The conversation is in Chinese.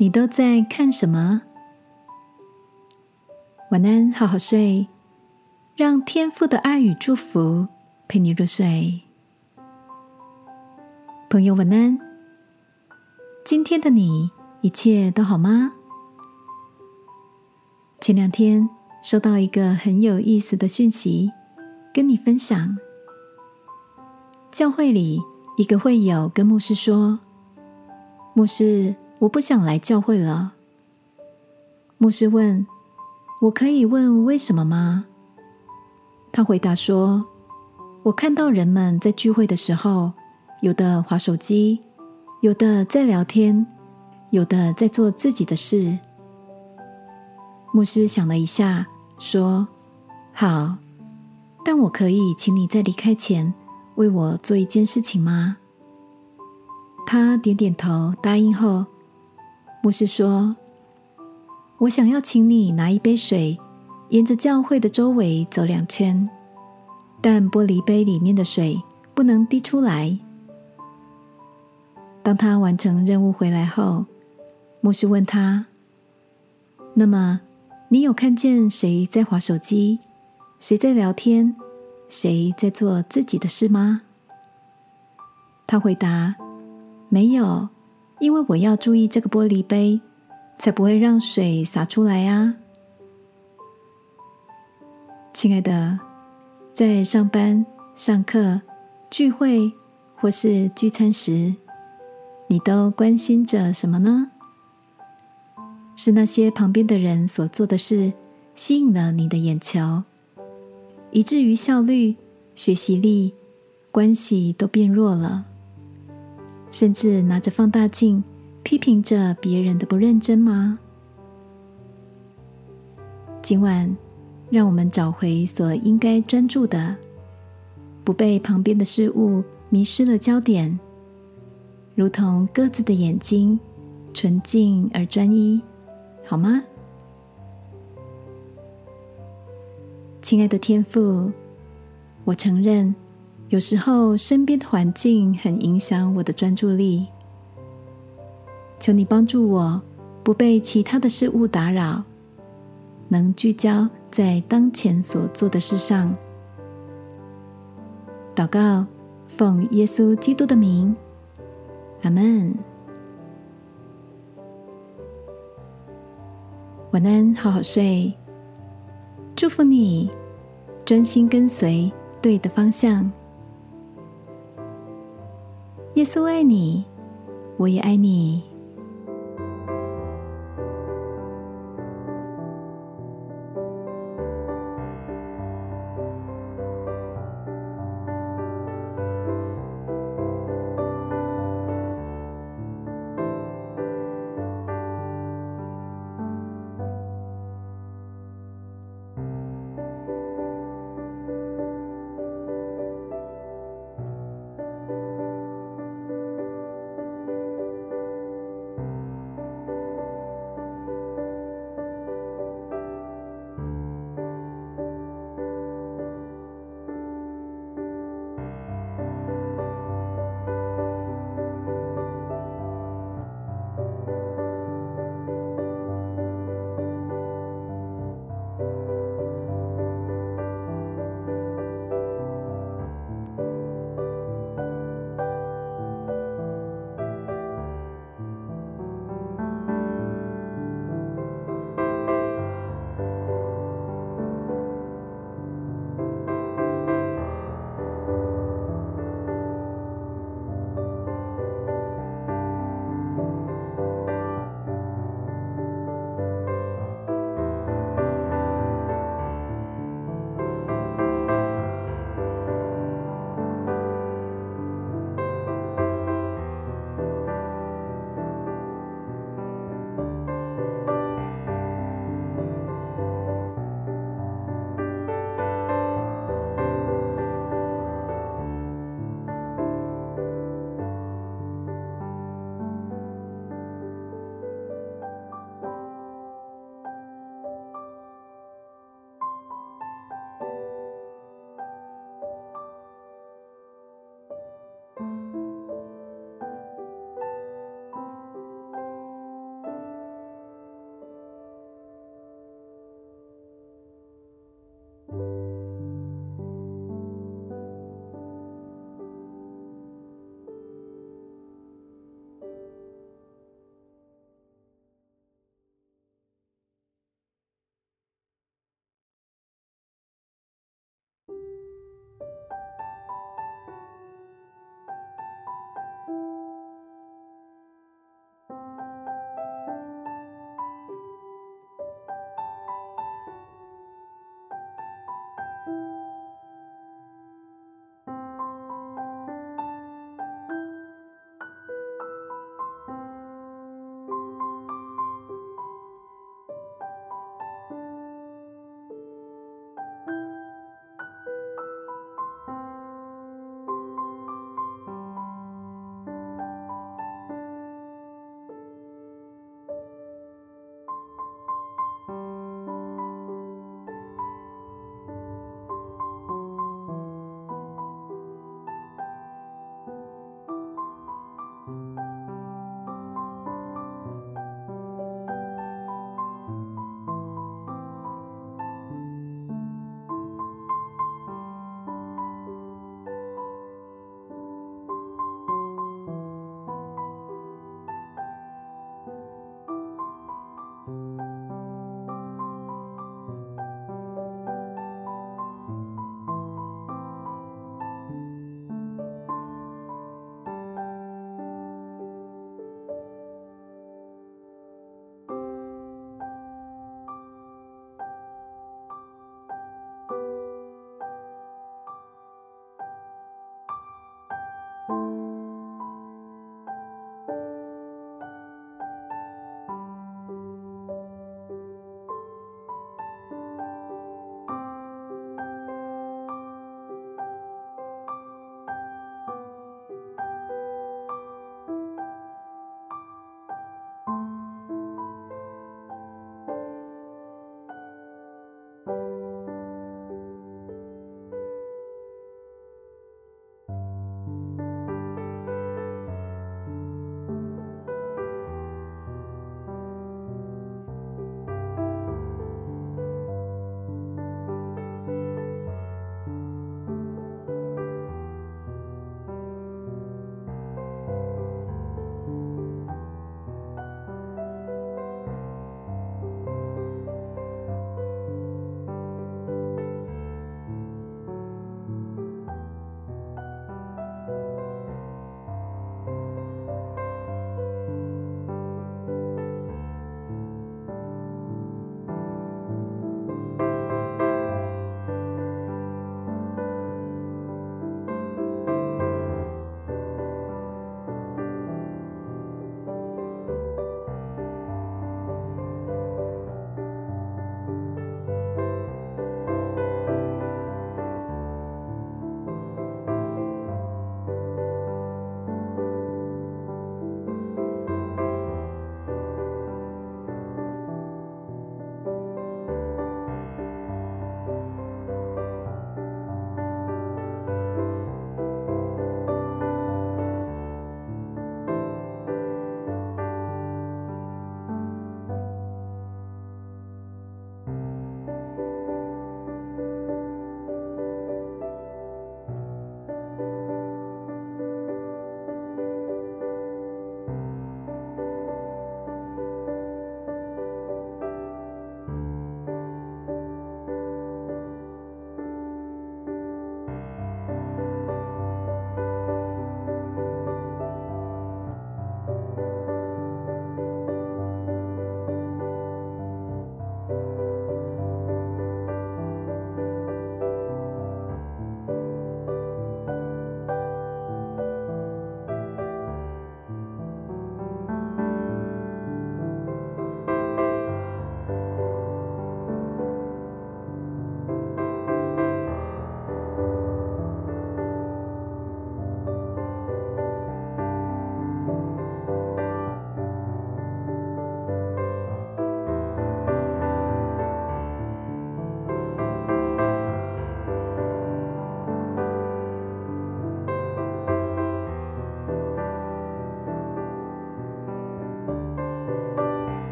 你都在看什么？晚安，好好睡，让天父的爱与祝福陪你入睡。朋友，晚安。今天的你一切都好吗？前两天收到一个很有意思的讯息，跟你分享。教会里一个会友跟牧师说：“牧师。”我不想来教会了。牧师问：“我可以问为什么吗？”他回答说：“我看到人们在聚会的时候，有的划手机，有的在聊天，有的在做自己的事。”牧师想了一下，说：“好，但我可以请你在离开前为我做一件事情吗？”他点点头，答应后。牧师说：“我想要请你拿一杯水，沿着教会的周围走两圈，但玻璃杯里面的水不能滴出来。”当他完成任务回来后，牧师问他：“那么，你有看见谁在划手机，谁在聊天，谁在做自己的事吗？”他回答：“没有。”因为我要注意这个玻璃杯，才不会让水洒出来啊！亲爱的，在上班、上课、聚会或是聚餐时，你都关心着什么呢？是那些旁边的人所做的事吸引了你的眼球，以至于效率、学习力、关系都变弱了。甚至拿着放大镜批评着别人的不认真吗？今晚，让我们找回所应该专注的，不被旁边的事物迷失了焦点，如同鸽子的眼睛，纯净而专一，好吗？亲爱的天父，我承认。有时候，身边的环境很影响我的专注力。求你帮助我，不被其他的事物打扰，能聚焦在当前所做的事上。祷告，奉耶稣基督的名，阿门。晚安，好好睡。祝福你，专心跟随对的方向。耶稣爱你，我也爱你。